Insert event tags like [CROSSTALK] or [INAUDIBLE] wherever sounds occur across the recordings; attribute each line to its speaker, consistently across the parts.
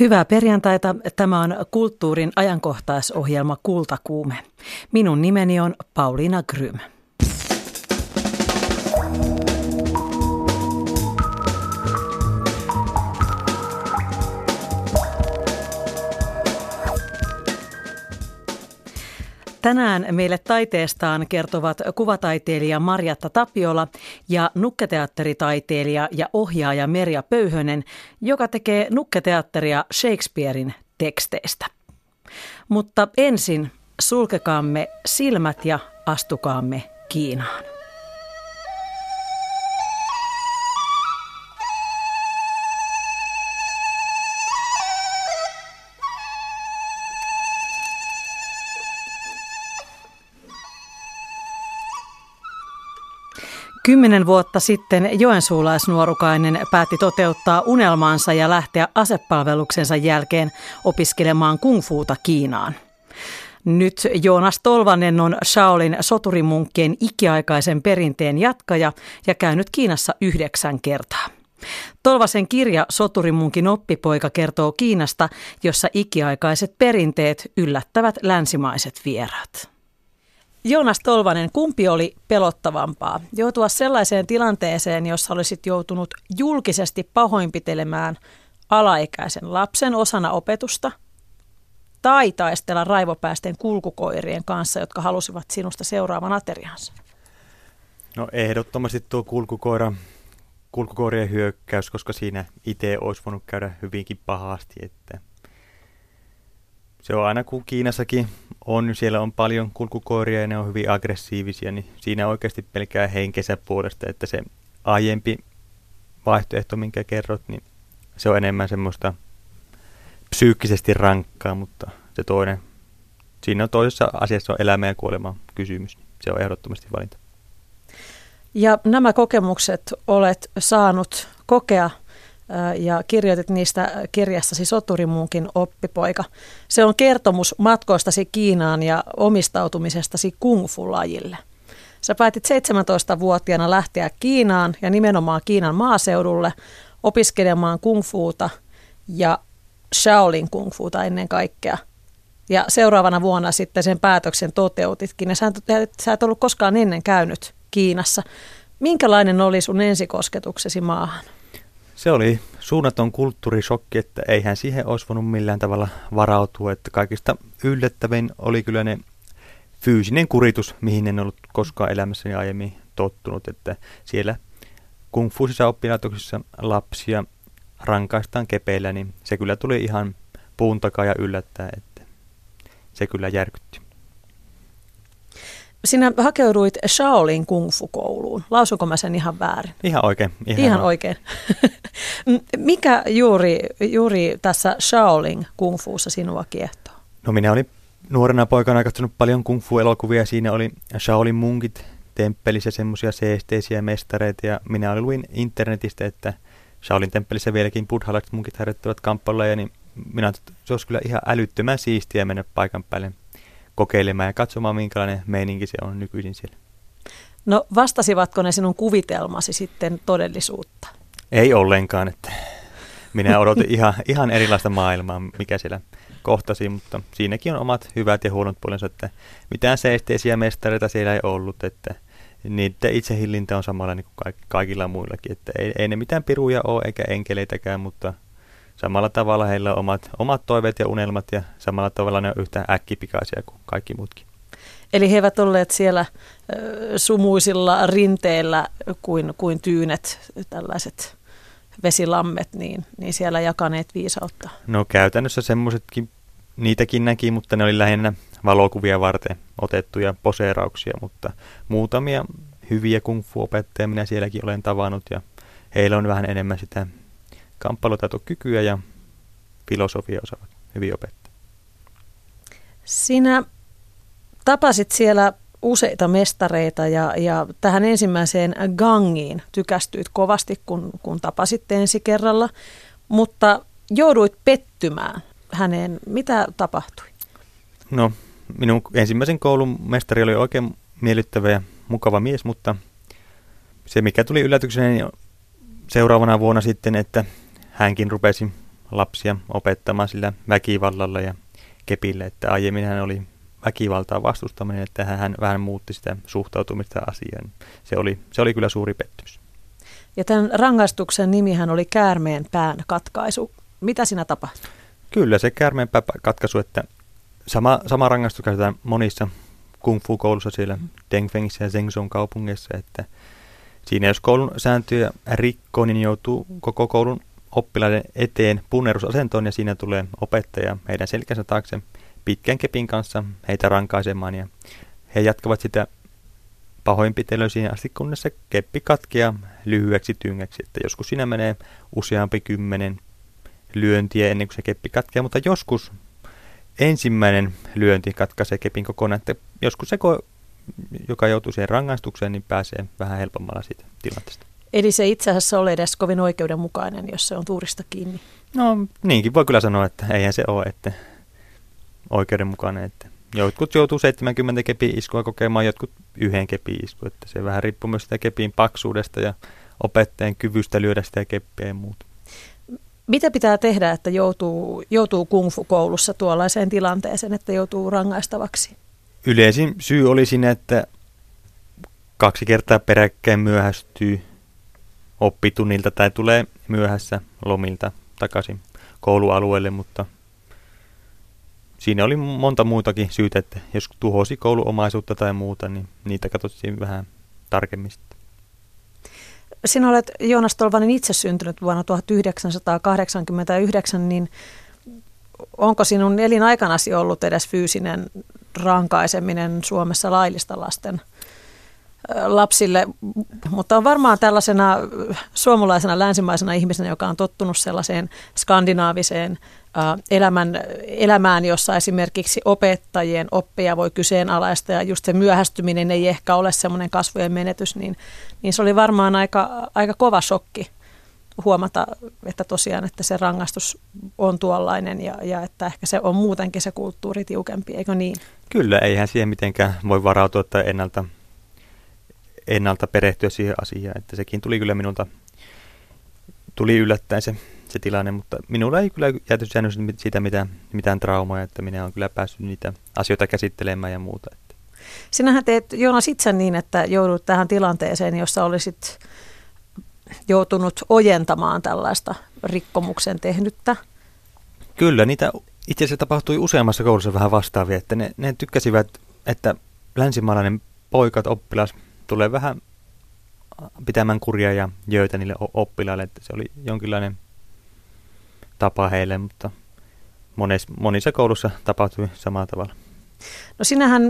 Speaker 1: Hyvää perjantaita. Tämä on kulttuurin ajankohtaisohjelma Kultakuume. Minun nimeni on Pauliina Grym. Tänään meille taiteestaan kertovat kuvataiteilija Marjatta Tapiola ja nukketeatteritaiteilija ja ohjaaja Merja Pöyhönen, joka tekee nukketeatteria Shakespearein teksteistä. Mutta ensin sulkekaamme silmät ja astukaamme Kiinaan. Kymmenen vuotta sitten joensuulaisnuorukainen päätti toteuttaa unelmaansa ja lähteä asepalveluksensa jälkeen opiskelemaan kungfuuta Kiinaan. Nyt Joonas Tolvanen on Shaolin soturimunkkien ikiaikaisen perinteen jatkaja ja käynyt Kiinassa yhdeksän kertaa. Tolvasen kirja Soturimunkin oppipoika kertoo Kiinasta, jossa ikiaikaiset perinteet yllättävät länsimaiset vieraat. Joonas Tolvanen, kumpi oli pelottavampaa? Joutua sellaiseen tilanteeseen, jossa olisit joutunut julkisesti pahoinpitelemään alaikäisen lapsen osana opetusta tai taistella raivopäästen kulkukoirien kanssa, jotka halusivat sinusta seuraavan ateriansa?
Speaker 2: No ehdottomasti tuo kulkukoira, kulkukoirien hyökkäys, koska siinä itse olisi voinut käydä hyvinkin pahasti, että se on aina kuin Kiinassakin on, siellä on paljon kulkukoiria ja ne on hyvin aggressiivisia, niin siinä oikeasti pelkää henkensä puolesta, että se aiempi vaihtoehto, minkä kerrot, niin se on enemmän semmoista psyykkisesti rankkaa, mutta se toinen, siinä on toisessa asiassa on elämä ja kuolema kysymys, niin se on ehdottomasti valinta.
Speaker 1: Ja nämä kokemukset olet saanut kokea ja kirjoitit niistä kirjassasi Soturimuunkin oppipoika. Se on kertomus matkoistasi Kiinaan ja omistautumisestasi kungfu-lajille. Sä päätit 17-vuotiaana lähteä Kiinaan ja nimenomaan Kiinan maaseudulle opiskelemaan kungfuuta ja Shaolin kungfuuta ennen kaikkea. Ja seuraavana vuonna sitten sen päätöksen toteutitkin. Ja sä, sä et ollut koskaan ennen käynyt Kiinassa. Minkälainen oli sun ensikosketuksesi maahan?
Speaker 2: Se oli suunnaton kulttuurisokki, että eihän siihen olisi voinut millään tavalla varautua. Että kaikista yllättävin oli kyllä ne fyysinen kuritus, mihin en ollut koskaan elämässäni aiemmin tottunut. Että siellä kung fuisissa oppilaitoksissa lapsia rankaistaan kepeillä, niin se kyllä tuli ihan puun takaa ja yllättää, että se kyllä järkytti.
Speaker 1: Sinä hakeuduit Shaolin kungfu-kouluun. Lausunko mä sen ihan väärin?
Speaker 2: Ihan oikein.
Speaker 1: Ihan, ihan oikein. [LAUGHS] Mikä juuri, juuri tässä Shaolin kungfuussa sinua kiehtoo?
Speaker 2: No minä olin nuorena poikana katsonut paljon kungfu-elokuvia. Siinä oli Shaolin munkit temppelissä semmoisia seesteisiä mestareita ja minä luin internetistä, että Shaolin temppelissä vieläkin buddhalaiset munkit harjoittavat kamppailuja, niin minä että se olisi kyllä ihan älyttömän siistiä mennä paikan päälle kokeilemaan ja katsomaan, minkälainen meininki se on nykyisin siellä.
Speaker 1: No vastasivatko ne sinun kuvitelmasi sitten todellisuutta?
Speaker 2: Ei ollenkaan, että minä odotin [LAUGHS] ihan, ihan erilaista maailmaa, mikä siellä kohtasi, mutta siinäkin on omat hyvät ja huonot puolensa, että mitään seesteisiä mestareita siellä ei ollut, että niiden itsehillintä on samalla niin kuin kaikilla muillakin, että ei, ei ne mitään piruja ole eikä enkeleitäkään, mutta – samalla tavalla heillä on omat, omat toiveet ja unelmat ja samalla tavalla ne on yhtä äkkipikaisia kuin kaikki muutkin.
Speaker 1: Eli he eivät olleet siellä sumuisilla rinteillä kuin, kuin tyynet, tällaiset vesilammet, niin, niin siellä jakaneet viisautta.
Speaker 2: No käytännössä semmoisetkin, niitäkin näki, mutta ne oli lähinnä valokuvia varten otettuja poseerauksia, mutta muutamia hyviä kung fu-opettajia minä sielläkin olen tavannut ja heillä on vähän enemmän sitä kamppailutaitokykyä ja filosofia osaavat hyvin opettaa.
Speaker 1: Sinä tapasit siellä useita mestareita ja, ja tähän ensimmäiseen gangiin tykästyit kovasti, kun, kun tapasitte ensi kerralla, mutta jouduit pettymään häneen. Mitä tapahtui?
Speaker 2: No, minun ensimmäisen koulun mestari oli oikein miellyttävä ja mukava mies, mutta se mikä tuli yllätyksenä niin seuraavana vuonna sitten, että hänkin rupesi lapsia opettamaan sillä väkivallalla ja kepillä, että aiemmin hän oli väkivaltaa vastustaminen, että hän vähän muutti sitä suhtautumista asiaan. Se oli, se oli kyllä suuri pettymys.
Speaker 1: Ja tämän rangaistuksen nimihän oli käärmeen pään katkaisu. Mitä siinä tapahtui?
Speaker 2: Kyllä se käärmeen pään katkaisu, että sama, sama rangaistus käytetään monissa kung fu koulussa siellä mm. Dengfengissä ja Zhengzhou kaupungeissa, että siinä jos koulun sääntöjä rikkoo, niin joutuu koko koulun oppilaiden eteen punnerusasentoon ja siinä tulee opettaja heidän selkänsä taakse pitkän kepin kanssa heitä rankaisemaan ja he jatkavat sitä pahoinpitelyä siihen asti, kunnes se keppi katkeaa lyhyeksi tyngäksi. Että joskus siinä menee useampi kymmenen lyöntiä ennen kuin se keppi katkeaa, mutta joskus ensimmäinen lyönti katkaisee kepin kokonaan, että joskus se, joka joutuu siihen rangaistukseen, niin pääsee vähän helpommalla siitä tilanteesta.
Speaker 1: Eli se itse asiassa ole edes kovin oikeudenmukainen, jos se on tuurista kiinni.
Speaker 2: No niinkin voi kyllä sanoa, että eihän se ole että oikeudenmukainen. Että jotkut joutuu 70 kepi iskua kokemaan, jotkut yhden kepi isku. Että se vähän riippuu myös sitä kepin paksuudesta ja opettajan kyvystä lyödä sitä keppiä ja muuta.
Speaker 1: Mitä pitää tehdä, että joutuu, joutuu kungfu-koulussa tuollaiseen tilanteeseen, että joutuu rangaistavaksi?
Speaker 2: Yleisin syy oli siinä, että kaksi kertaa peräkkäin myöhästyy oppitunnilta tai tulee myöhässä lomilta takaisin koulualueelle, mutta siinä oli monta muutakin syytä, että jos tuhosi kouluomaisuutta tai muuta, niin niitä katsottiin vähän tarkemmin.
Speaker 1: Sinä olet Joonas Tolvanen itse syntynyt vuonna 1989, niin onko sinun elinaikanasi ollut edes fyysinen rankaiseminen Suomessa laillista lasten lapsille, mutta on varmaan tällaisena suomalaisena länsimaisena ihmisenä, joka on tottunut sellaiseen skandinaaviseen elämän, elämään, jossa esimerkiksi opettajien oppia voi kyseenalaista ja just se myöhästyminen ei ehkä ole semmoinen kasvojen menetys, niin, niin se oli varmaan aika, aika kova shokki huomata, että tosiaan, että se rangaistus on tuollainen ja, ja että ehkä se on muutenkin se kulttuuri tiukempi, eikö niin?
Speaker 2: Kyllä, eihän siihen mitenkään voi varautua tai ennalta ennalta perehtyä siihen asiaan, että sekin tuli kyllä minulta, tuli yllättäen se, se tilanne, mutta minulla ei kyllä jääty säännöllisesti siitä mitään, mitään traumaa, että minä olen kyllä päässyt niitä asioita käsittelemään ja muuta. Että.
Speaker 1: Sinähän teet Joonas itse niin, että joudut tähän tilanteeseen, jossa olisit joutunut ojentamaan tällaista rikkomuksen tehnyttä.
Speaker 2: Kyllä, niitä itse asiassa tapahtui useammassa koulussa vähän vastaavia, että ne, ne tykkäsivät, että länsimaalainen poikat, oppilas tulee vähän pitämään kurja ja jöitä niille oppilaille, että se oli jonkinlainen tapa heille, mutta mones, monissa koulussa tapahtui samalla tavalla.
Speaker 1: No sinähän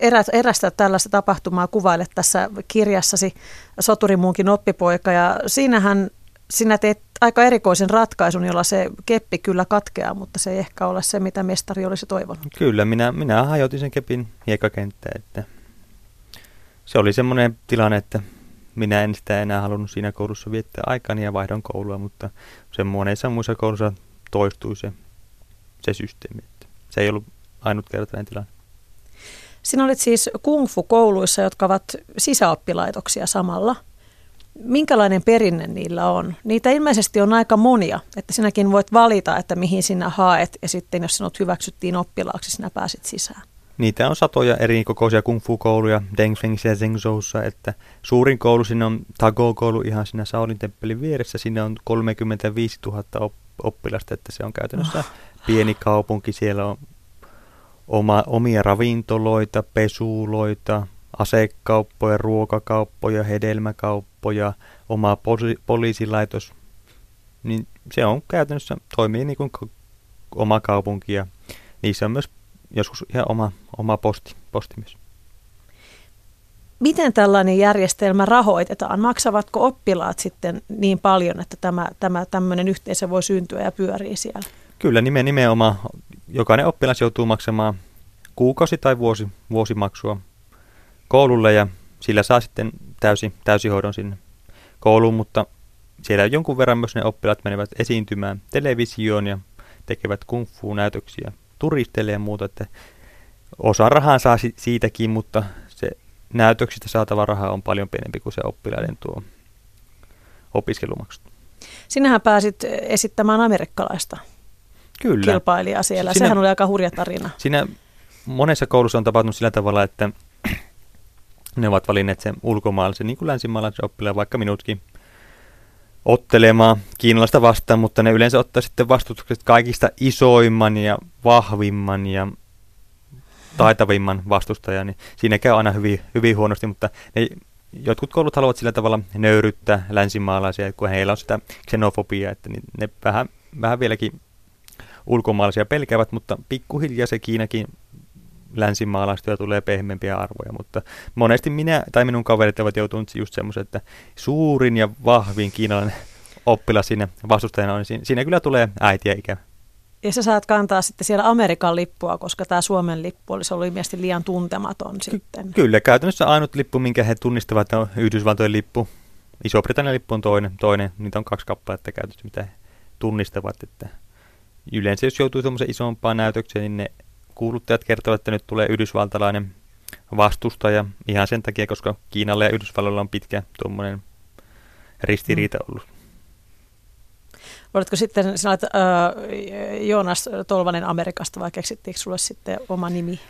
Speaker 1: erä, erästä tällaista tapahtumaa kuvailet tässä kirjassasi Soturimuunkin oppipoika ja siinähän sinä teet aika erikoisen ratkaisun, jolla se keppi kyllä katkeaa, mutta se ei ehkä ole se, mitä mestari olisi toivonut.
Speaker 2: Kyllä, minä, minä hajotin sen kepin hiekakenttään, että se oli semmoinen tilanne, että minä en sitä enää halunnut siinä koulussa viettää aikani ja vaihdon koulua, mutta semmoisessa muissa koulussa toistui se, se systeemi. Että se ei ollut ainutkertainen tilanne.
Speaker 1: Sinä olit siis kung fu-kouluissa, jotka ovat sisäoppilaitoksia samalla. Minkälainen perinne niillä on? Niitä ilmeisesti on aika monia, että sinäkin voit valita, että mihin sinä haet ja sitten jos sinut hyväksyttiin oppilaaksi, sinä pääsit sisään.
Speaker 2: Niitä on satoja eri kokoisia kung fu-kouluja Dengfengissä ja Zhengzhoussa, että suurin koulu sinne on Tago-koulu ihan siinä Saulin temppelin vieressä. Sinne on 35 000 oppilasta, että se on käytännössä oh. pieni kaupunki. Siellä on oma, omia ravintoloita, pesuloita, asekauppoja, ruokakauppoja, hedelmäkauppoja, oma poli- poliisilaitos. Niin se on käytännössä, toimii niin kuin oma kaupunki ja niissä on myös joskus ihan oma, oma posti, posti myös.
Speaker 1: Miten tällainen järjestelmä rahoitetaan? Maksavatko oppilaat sitten niin paljon, että tämä, tämä tämmöinen yhteisö voi syntyä ja pyörii siellä?
Speaker 2: Kyllä, nimen, nimenomaan. Jokainen oppilas joutuu maksamaan kuukausi- tai vuosi, vuosimaksua koululle ja sillä saa sitten täysi, täysihoidon sinne kouluun, mutta siellä jonkun verran myös ne oppilaat menevät esiintymään televisioon ja tekevät kung fu-näytöksiä turisteille ja muuta, että osa rahaa saa siitäkin, mutta se näytöksistä saatava raha on paljon pienempi kuin se oppilaiden tuo opiskelumaksu.
Speaker 1: Sinähän pääsit esittämään amerikkalaista
Speaker 2: Kyllä.
Speaker 1: kilpailijaa siellä. Siinä, Sehän oli aika hurja tarina.
Speaker 2: Siinä monessa koulussa on tapahtunut sillä tavalla, että ne ovat valinneet sen ulkomaalaisen, niin kuin länsimaalaisen oppilaan, vaikka minutkin ottelemaan kiinalaista vastaan, mutta ne yleensä ottaa sitten vastustukset kaikista isoimman ja vahvimman ja taitavimman vastustajan, niin siinä käy aina hyvin, hyvin huonosti, mutta ne, jotkut koulut haluavat sillä tavalla nöyryttää länsimaalaisia, kun heillä on sitä xenofobiaa, että niin ne vähän, vähän vieläkin ulkomaalaisia pelkäävät, mutta pikkuhiljaa se Kiinakin länsimaalaista tulee pehmeämpiä arvoja, mutta monesti minä tai minun kaverit ovat joutuneet just semmoisen, että suurin ja vahvin kiinalainen oppilas siinä vastustajana on, niin siinä kyllä tulee äitiä ikävä.
Speaker 1: Ja sä saat kantaa sitten siellä Amerikan lippua, koska tämä Suomen lippu olisi ollut ilmeisesti liian tuntematon sitten.
Speaker 2: Kyllä, käytännössä ainut lippu, minkä he tunnistavat, on Yhdysvaltojen lippu. Iso-Britannian lippu on toinen, toinen. Niitä on kaksi kappaletta käytössä, mitä he tunnistavat. Että yleensä jos joutuu tuommoisen isompaan näytökseen, niin ne kuuluttajat kertovat, että nyt tulee yhdysvaltalainen vastustaja ihan sen takia, koska Kiinalla ja Yhdysvalloilla on pitkä tuommoinen ristiriita ollut.
Speaker 1: Oletko sitten, sinä olet äh, Joonas Tolvanen Amerikasta vai keksittiinkö sulle sitten oma nimi?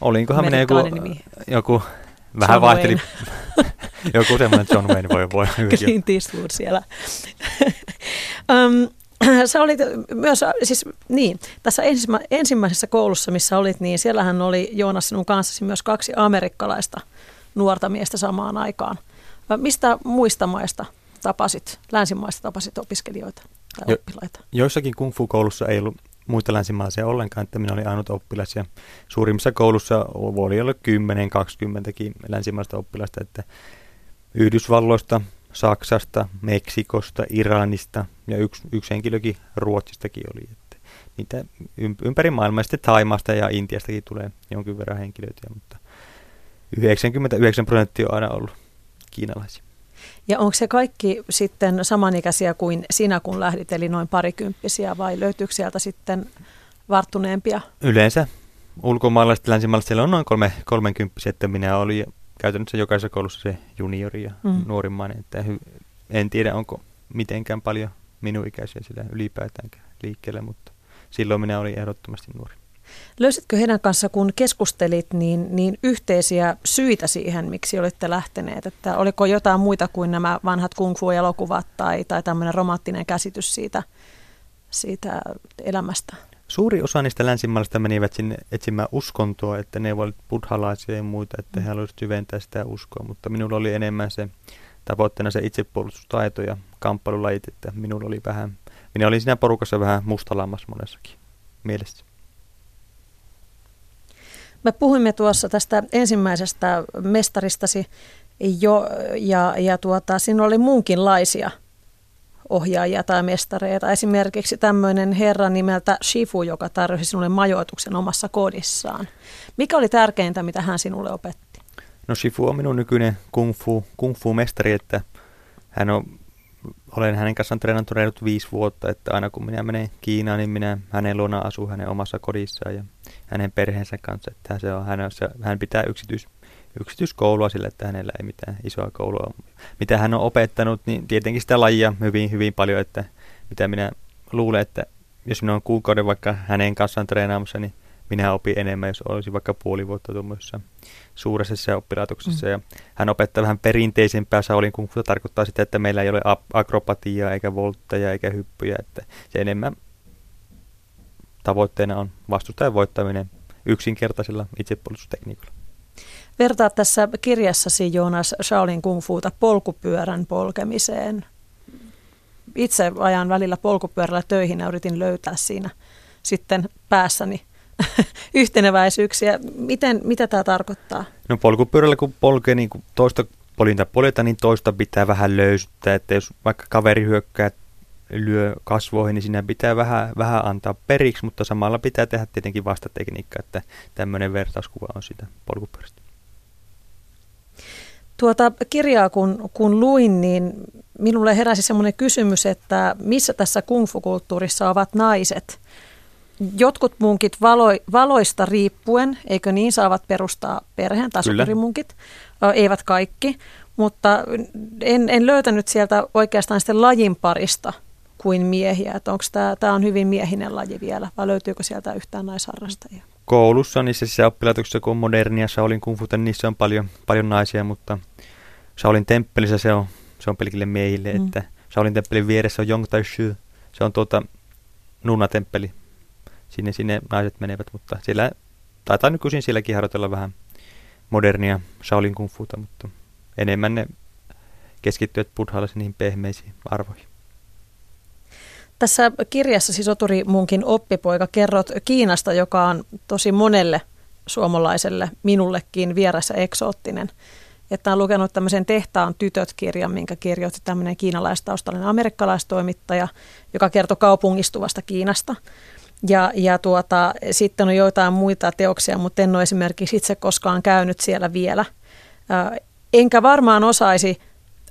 Speaker 2: Olinkohan minä joku, nimi? joku vähän John vaihteli. [LAUGHS] joku semmoinen John Wayne voi voi. [LAUGHS]
Speaker 1: Clint Eastwood siellä. [LAUGHS] um, [CLEARS THROAT] sä olit myös, siis niin, tässä ensimmä, ensimmäisessä koulussa, missä olit, niin siellähän oli Joonas sinun kanssasi myös kaksi amerikkalaista nuorta miestä samaan aikaan. Mistä muista maista tapasit, länsimaista tapasit opiskelijoita tai jo, oppilaita?
Speaker 2: Joissakin kung fu-koulussa ei ollut muita länsimaisia ollenkaan, että minä olin ainut oppilas ja suurimmissa koulussa oli olla 10-20kin länsimaista oppilasta, että Yhdysvalloista Saksasta, Meksikosta, Iranista ja yksi, yksi henkilökin Ruotsistakin oli. Että niitä ympäri maailmaa sitten Taimaasta ja Intiastakin tulee jonkin verran henkilöitä, mutta 99 prosenttia on aina ollut kiinalaisia.
Speaker 1: Ja onko se kaikki sitten samanikäisiä kuin sinä, kun lähdit, eli noin parikymppisiä, vai löytyykö sieltä sitten varttuneempia?
Speaker 2: Yleensä ulkomaalaiset länsimaalaiset siellä on noin kolme, kolmenkymppisiä, että minä olin käytännössä jokaisessa koulussa se juniori ja mm. nuorimmainen. Että hy- en tiedä, onko mitenkään paljon minun ikäisiä sillä ylipäätään liikkeelle, mutta silloin minä olin ehdottomasti nuori.
Speaker 1: Löysitkö heidän kanssa, kun keskustelit, niin, niin yhteisiä syitä siihen, miksi olitte lähteneet? Että oliko jotain muita kuin nämä vanhat kung fu-elokuvat tai, tai tämmöinen romanttinen käsitys siitä, siitä elämästä?
Speaker 2: Suuri osa niistä länsimaalaisista menivät sinne etsimään uskontoa, että ne olivat buddhalaisia ja muita, että he haluaisivat syventää sitä uskoa, mutta minulla oli enemmän se tavoitteena se itsepuolustustaito ja kamppailulajit, että minulla oli vähän, minä olin siinä porukassa vähän mustalammas monessakin mielessä.
Speaker 1: Me puhuimme tuossa tästä ensimmäisestä mestaristasi jo, ja, ja tuota, siinä oli muunkinlaisia – ohjaajia tai mestareita. Esimerkiksi tämmöinen herra nimeltä Shifu, joka tarjosi sinulle majoituksen omassa kodissaan. Mikä oli tärkeintä, mitä hän sinulle opetti?
Speaker 2: No Shifu on minun nykyinen kung fu, kung fu mestari, että hän on, olen hänen kanssaan treenannut viisi vuotta, että aina kun minä menen Kiinaan, niin minä hänen luona asun hänen omassa kodissaan ja hänen perheensä kanssa. Että se on, hän, hän pitää yksityis, yksityiskoulua sille, että hänellä ei mitään isoa koulua. Mitä hän on opettanut, niin tietenkin sitä lajia hyvin, hyvin paljon, että mitä minä luulen, että jos minä olen kuukauden vaikka hänen kanssaan treenaamassa, niin minä opin enemmän, jos olisi vaikka puoli vuotta tuommoisessa suuressa oppilaitoksessa. Mm. Ja hän opettaa vähän perinteisempää Saulin kung fu, tarkoittaa sitä, että meillä ei ole akrobatiaa eikä voltteja eikä hyppyjä, että se enemmän tavoitteena on vastustajan voittaminen yksinkertaisella itsepuolustustekniikalla.
Speaker 1: Vertaa tässä kirjassasi Joonas Shaolin kung fuuta polkupyörän polkemiseen. Itse ajan välillä polkupyörällä töihin ja yritin löytää siinä sitten päässäni [LAUGHS] yhteneväisyyksiä. Miten, mitä tämä tarkoittaa?
Speaker 2: No polkupyörällä kun polkee niin kun toista polinta poljeta, niin toista pitää vähän löystyttää. Että jos vaikka kaveri hyökkää lyö kasvoihin, niin siinä pitää vähän, vähän antaa periksi, mutta samalla pitää tehdä tietenkin vastatekniikka, että tämmöinen vertauskuva on sitä polkupyörästä.
Speaker 1: Tuota kirjaa kun, kun luin, niin minulle heräsi semmoinen kysymys, että missä tässä kungfu-kulttuurissa ovat naiset? jotkut munkit valo, valoista riippuen, eikö niin, saavat perustaa perheen, tai sukurimunkit, eivät kaikki, mutta en, en löytänyt sieltä oikeastaan sitten lajin parista kuin miehiä, että onko tämä, tämä on hyvin miehinen laji vielä, vai löytyykö sieltä yhtään naisharrastajia?
Speaker 2: Koulussa, niissä oppilaitoksissa, kun on modernia Shaolin Kung Fu, niissä on paljon, paljon naisia, mutta Shaolin temppelissä se on, se on pelkille miehille, mm. että Shaolin temppelin vieressä on Yong Tai Shu, se on tuota Nunna-temppeli. Sinne, sinne naiset menevät, mutta siellä taitaa nykyisin sielläkin harjoitella vähän modernia Shaolin Kung Futa, mutta enemmän ne keskittyvät buddhalaisiin niihin pehmeisiin arvoihin.
Speaker 1: Tässä kirjassasi Soturi Munkin oppipoika kerrot Kiinasta, joka on tosi monelle suomalaiselle, minullekin vieressä eksoottinen. Että on lukenut tämmöisen Tehtaan tytöt-kirjan, minkä kirjoitti tämmöinen kiinalaistaustallinen amerikkalaistoimittaja, joka kertoi kaupungistuvasta Kiinasta. Ja, ja tuota, sitten on joitain muita teoksia, mutta en ole esimerkiksi itse koskaan käynyt siellä vielä. Enkä varmaan osaisi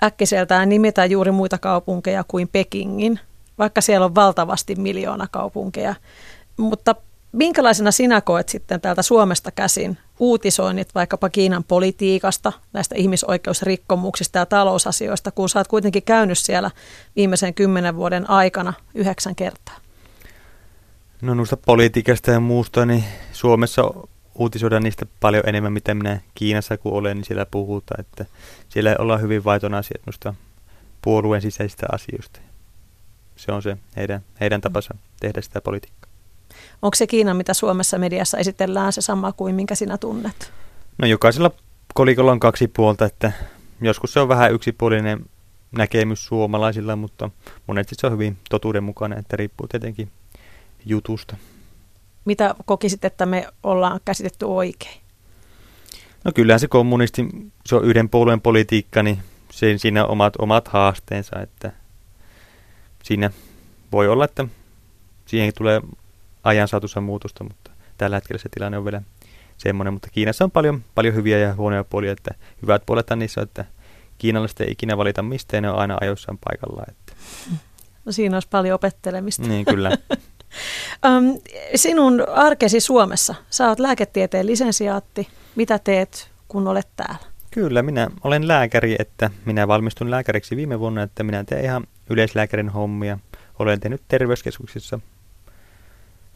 Speaker 1: äkkiseltään nimetä juuri muita kaupunkeja kuin Pekingin, vaikka siellä on valtavasti miljoona kaupunkeja. Mutta minkälaisena sinä koet sitten täältä Suomesta käsin uutisoinnit vaikkapa Kiinan politiikasta, näistä ihmisoikeusrikkomuksista ja talousasioista, kun sä oot kuitenkin käynyt siellä viimeisen kymmenen vuoden aikana yhdeksän kertaa?
Speaker 2: No noista politiikasta ja muusta, niin Suomessa uutisoidaan niistä paljon enemmän, mitä minä Kiinassa kun olen, niin siellä puhutaan, että siellä ollaan hyvin vaitona asiat noista puolueen sisäisistä asioista. Se on se heidän, heidän tapansa tehdä sitä politiikkaa.
Speaker 1: Onko se Kiina, mitä Suomessa mediassa esitellään, se sama kuin minkä sinä tunnet?
Speaker 2: No jokaisella kolikolla on kaksi puolta, että joskus se on vähän yksipuolinen näkemys suomalaisilla, mutta monesti se on hyvin totuudenmukainen, että riippuu tietenkin jutusta.
Speaker 1: Mitä kokisit, että me ollaan käsitetty oikein?
Speaker 2: No kyllähän se kommunisti, se on yhden puolueen politiikka, niin se, siinä omat, omat haasteensa, että siinä voi olla, että siihen tulee ajan saatussa muutosta, mutta tällä hetkellä se tilanne on vielä semmoinen. Mutta Kiinassa on paljon, paljon hyviä ja huonoja puolia, että hyvät puolet on niissä, että kiinalaiset ei ikinä valita mistään, ne on aina ajoissaan paikalla. Että.
Speaker 1: No siinä olisi paljon opettelemista.
Speaker 2: Niin, kyllä. [LAUGHS]
Speaker 1: um, sinun arkesi Suomessa, sä oot lääketieteen lisensiaatti. Mitä teet, kun olet täällä?
Speaker 2: Kyllä, minä olen lääkäri, että minä valmistun lääkäriksi viime vuonna, että minä teen ihan yleislääkärin hommia. Olen tehnyt terveyskeskuksissa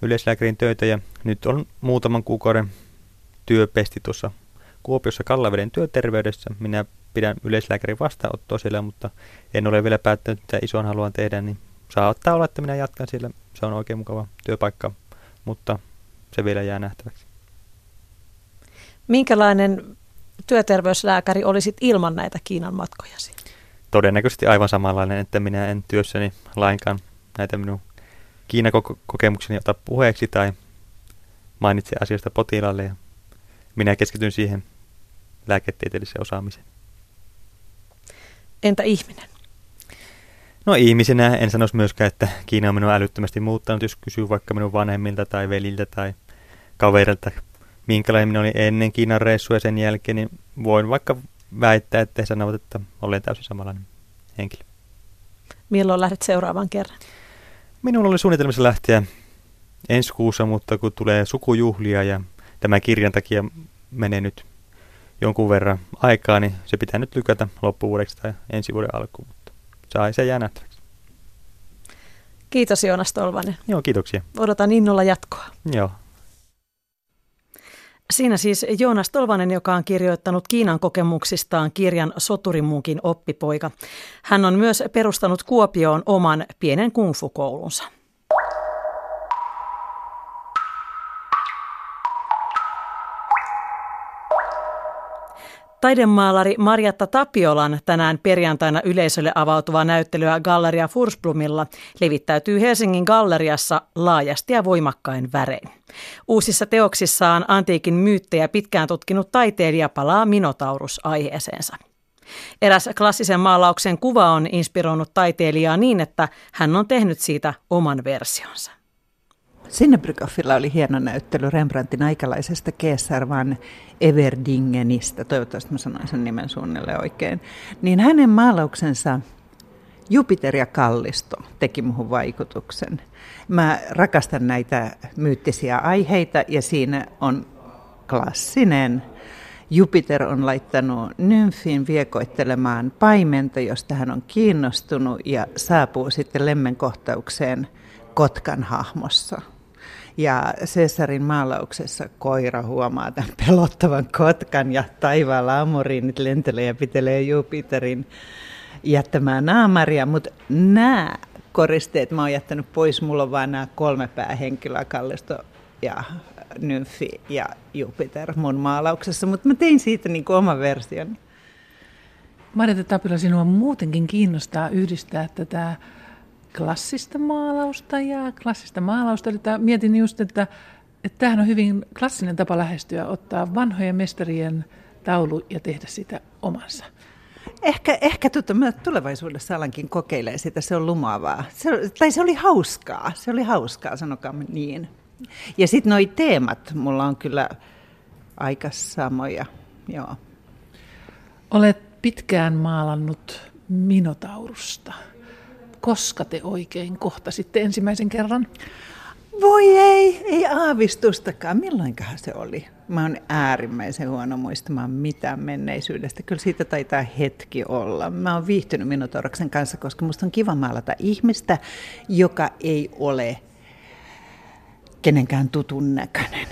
Speaker 2: yleislääkärin töitä ja nyt on muutaman kuukauden työpesti tuossa Kuopiossa Kallaveden työterveydessä. Minä pidän yleislääkärin vastaanottoa siellä, mutta en ole vielä päättänyt, mitä ison haluan tehdä, niin saattaa olla, että minä jatkan siellä. Se on oikein mukava työpaikka, mutta se vielä jää nähtäväksi.
Speaker 1: Minkälainen työterveyslääkäri olisit ilman näitä Kiinan matkojasi?
Speaker 2: Todennäköisesti aivan samanlainen, että minä en työssäni lainkaan näitä minun Kiina-kokemukseni ota puheeksi tai mainitse asiasta potilaalle ja minä keskityn siihen lääketieteelliseen osaamiseen.
Speaker 1: Entä ihminen?
Speaker 2: No ihmisenä en sanoisi myöskään, että Kiina on minua älyttömästi muuttanut, jos kysyy vaikka minun vanhemmilta tai veliltä tai kaverilta, minkälainen minä olin ennen Kiinan reissua ja sen jälkeen, niin voin vaikka väittää, että sanovat, että olen täysin samanlainen henkilö.
Speaker 1: Milloin lähdet seuraavan kerran?
Speaker 2: Minulla oli suunnitelmissa lähteä ensi kuussa, mutta kun tulee sukujuhlia ja tämä kirjan takia menee nyt jonkun verran aikaa, niin se pitää nyt lykätä loppuvuodeksi tai ensi vuoden alkuun, mutta saa se jää nähtäväksi.
Speaker 1: Kiitos Joonas Tolvanen.
Speaker 2: Joo, kiitoksia.
Speaker 1: Odotan innolla jatkoa.
Speaker 2: Joo.
Speaker 1: Siinä siis Joonas Tolvanen, joka on kirjoittanut Kiinan kokemuksistaan kirjan Soturimunkin oppipoika. Hän on myös perustanut Kuopioon oman pienen kungfu-koulunsa. Taidemaalari Marjatta Tapiolan tänään perjantaina yleisölle avautuva näyttelyä Galleria Fursblumilla levittäytyy Helsingin galleriassa laajasti ja voimakkain värein. Uusissa teoksissaan antiikin myyttejä pitkään tutkinut taiteilija palaa Minotaurus-aiheeseensa. Eräs klassisen maalauksen kuva on inspiroinut taiteilijaa niin, että hän on tehnyt siitä oman versionsa.
Speaker 3: Sinnebrykoffilla oli hieno näyttely Rembrandtin aikalaisesta Keesar van Everdingenistä, toivottavasti mä sanoin sen nimen suunnilleen oikein. Niin hänen maalauksensa Jupiter ja Kallisto teki muhun vaikutuksen. Mä rakastan näitä myyttisiä aiheita ja siinä on klassinen. Jupiter on laittanut nymfin viekoittelemaan paimenta, josta hän on kiinnostunut ja saapuu sitten lemmenkohtaukseen Kotkan hahmossa. Ja Cesarin maalauksessa koira huomaa tämän pelottavan kotkan ja taivaalla amoriinit lentelee ja pitelee Jupiterin jättämään naamaria, mutta nämä koristeet mä oon jättänyt pois, mulla on vaan nämä kolme päähenkilöä, Kallisto ja Nymfi ja Jupiter mun maalauksessa, mutta mä tein siitä niin kuin oman version.
Speaker 4: Marita Tapila, sinua muutenkin kiinnostaa yhdistää tätä klassista maalausta ja klassista maalausta. Eli mietin just, että, että tämähän on hyvin klassinen tapa lähestyä, ottaa vanhojen mestarien taulu ja tehdä sitä omansa.
Speaker 3: Ehkä, ehkä tota, mä tulevaisuudessa alankin kokeilee sitä, se on lumaavaa. Se, tai se oli hauskaa, se oli hauskaa, sanokaa niin. Ja sitten nuo teemat, mulla on kyllä aika samoja, joo.
Speaker 4: Olet pitkään maalannut Minotaurusta. Koska te oikein kohtasitte ensimmäisen kerran?
Speaker 3: Voi ei, ei aavistustakaan. Milloinkahan se oli? Mä oon äärimmäisen huono muistamaan mitään menneisyydestä. Kyllä siitä taitaa hetki olla. Mä oon viihtynyt Minotauruksen kanssa, koska musta on kiva maalata ihmistä, joka ei ole kenenkään tutun näköinen.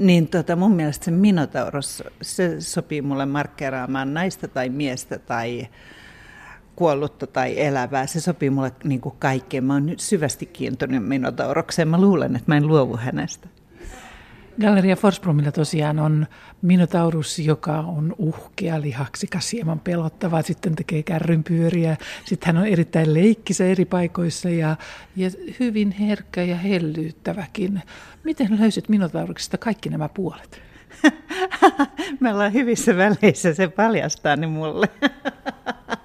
Speaker 3: Niin tota, mun mielestä se Minotaurus, se sopii mulle markkeeraamaan naista tai miestä tai kuollutta tai elävää. Se sopii mulle niin kuin kaikkeen. Mä oon nyt syvästi kiinnostunut Minotaurokseen. Mä luulen, että mä en luovu hänestä.
Speaker 4: Galleria Forsbromilla tosiaan on Minotaurus, joka on uhkea, lihaksikas, hieman pelottava, sitten tekee kärrynpyöriä. Sitten hän on erittäin leikkisä eri paikoissa ja, ja hyvin herkkä ja hellyyttäväkin. Miten löysit Minotauruksesta kaikki nämä puolet? [LAUGHS]
Speaker 3: Me ollaan hyvissä väleissä, se paljastaa ne mulle. [LAUGHS]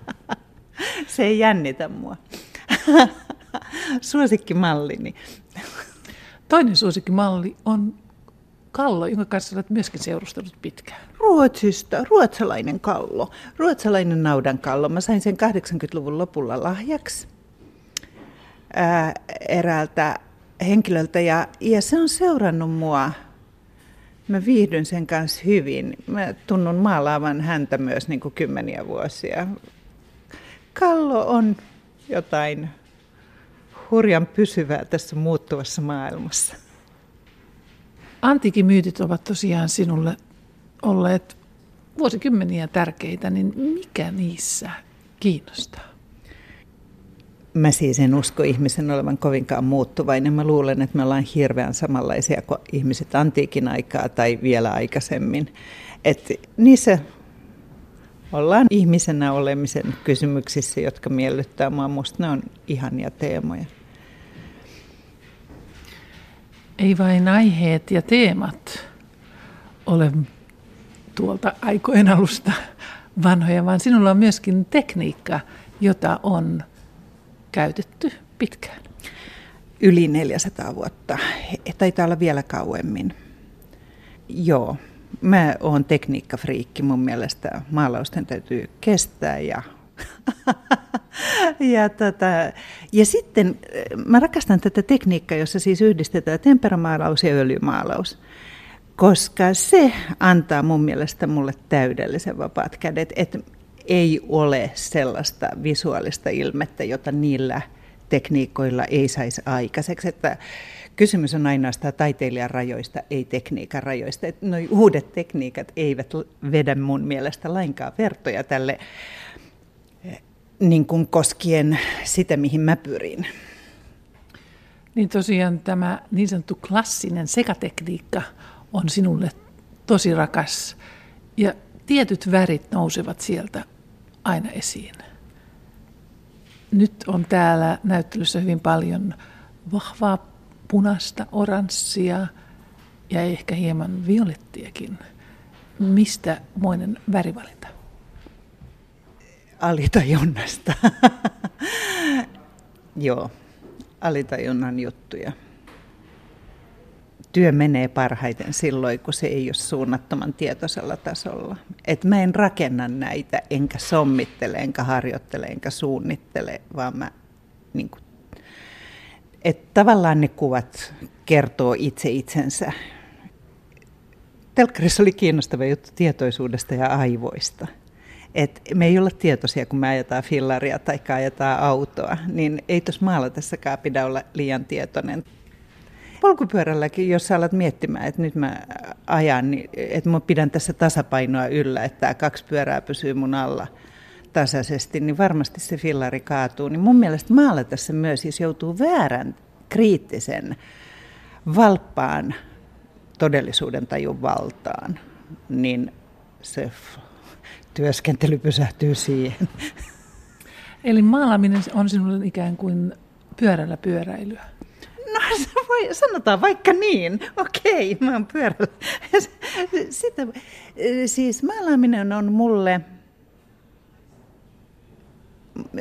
Speaker 3: [LAUGHS] se ei jännitä mua. [LAUGHS] Suosikkimallini.
Speaker 4: Toinen suosikkimalli on Kallo, jonka kanssa olet myöskin seurustellut pitkään.
Speaker 3: Ruotsista, ruotsalainen kallo, ruotsalainen naudankallo. Mä sain sen 80-luvun lopulla lahjaksi ää, eräältä henkilöltä ja, ja se on seurannut mua. Mä viihdyn sen kanssa hyvin. Mä tunnun maalaavan häntä myös niin kuin kymmeniä vuosia. Kallo on jotain hurjan pysyvää tässä muuttuvassa maailmassa.
Speaker 4: Antiikin myytit ovat tosiaan sinulle olleet vuosikymmeniä tärkeitä, niin mikä niissä kiinnostaa?
Speaker 3: Mä siis en usko ihmisen olevan kovinkaan muuttuvainen. Mä luulen, että me ollaan hirveän samanlaisia kuin ihmiset antiikin aikaa tai vielä aikaisemmin. Et niissä ollaan ihmisenä olemisen kysymyksissä, jotka miellyttää mua. Musta ne on ihania teemoja.
Speaker 4: Ei vain aiheet ja teemat ole tuolta aikojen alusta vanhoja, vaan sinulla on myöskin tekniikka, jota on käytetty pitkään.
Speaker 3: Yli 400 vuotta. Taitaa olla vielä kauemmin. Joo, mä oon tekniikkafriikki. Mun mielestä maalausten täytyy kestää ja [LAUGHS] ja, tota, ja sitten mä rakastan tätä tekniikkaa, jossa siis yhdistetään temperamaalaus ja öljymaalaus, koska se antaa mun mielestä mulle täydellisen vapaat kädet, että ei ole sellaista visuaalista ilmettä, jota niillä tekniikoilla ei saisi aikaiseksi. Että kysymys on ainoastaan taiteilijan rajoista, ei tekniikan rajoista. Noi uudet tekniikat eivät vedä mun mielestä lainkaan vertoja tälle niin kuin koskien sitä, mihin mä pyrin.
Speaker 4: Niin tosiaan tämä niin sanottu klassinen sekatekniikka on sinulle tosi rakas ja tietyt värit nousevat sieltä aina esiin. Nyt on täällä näyttelyssä hyvin paljon vahvaa punaista, oranssia ja ehkä hieman violettiakin. Mistä moinen värivalinta?
Speaker 3: alitajunnasta. [LAUGHS] Joo, alitajunnan juttuja. työ menee parhaiten silloin, kun se ei ole suunnattoman tietoisella tasolla. Et mä en rakenna näitä, enkä sommittele, enkä harjoittele, enkä suunnittele, vaan mä niin kuin, et tavallaan ne kuvat kertoo itse itsensä. Telkkarissa oli kiinnostava juttu tietoisuudesta ja aivoista. Et me ei olla tietoisia, kun me ajetaan fillaria tai ajetaan autoa, niin ei tuossa maalatessakaan pidä olla liian tietoinen. Polkupyörälläkin, jos sä alat miettimään, että nyt mä ajan, niin että mä pidän tässä tasapainoa yllä, että tämä kaksi pyörää pysyy mun alla tasaisesti, niin varmasti se fillari kaatuu. Niin mun mielestä maalla tässä myös siis joutuu väärän kriittisen valppaan todellisuuden tajun valtaan, niin se työskentely pysähtyy siihen.
Speaker 4: Eli maalaaminen on sinulle ikään kuin pyörällä pyöräilyä?
Speaker 3: No voi, sanotaan vaikka niin. Okei, mä oon pyörällä. [LAUGHS] Sitä, siis maalaaminen on mulle,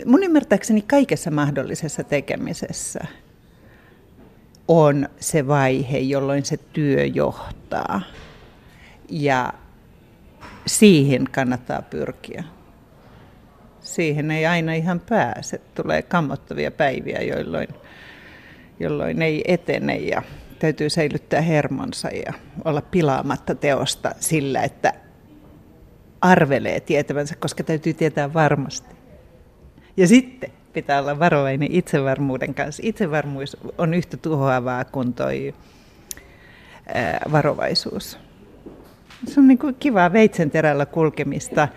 Speaker 3: mun ymmärtääkseni kaikessa mahdollisessa tekemisessä on se vaihe, jolloin se työ johtaa. Ja siihen kannattaa pyrkiä. Siihen ei aina ihan pääse. Tulee kammottavia päiviä, jolloin jolloin ei etene ja täytyy säilyttää hermonsa ja olla pilaamatta teosta sillä, että arvelee tietävänsä, koska täytyy tietää varmasti. Ja sitten pitää olla varovainen itsevarmuuden kanssa. Itsevarmuus on yhtä tuhoavaa kuin toi varovaisuus. Se on niin kuin kivaa veitsenterällä kulkemista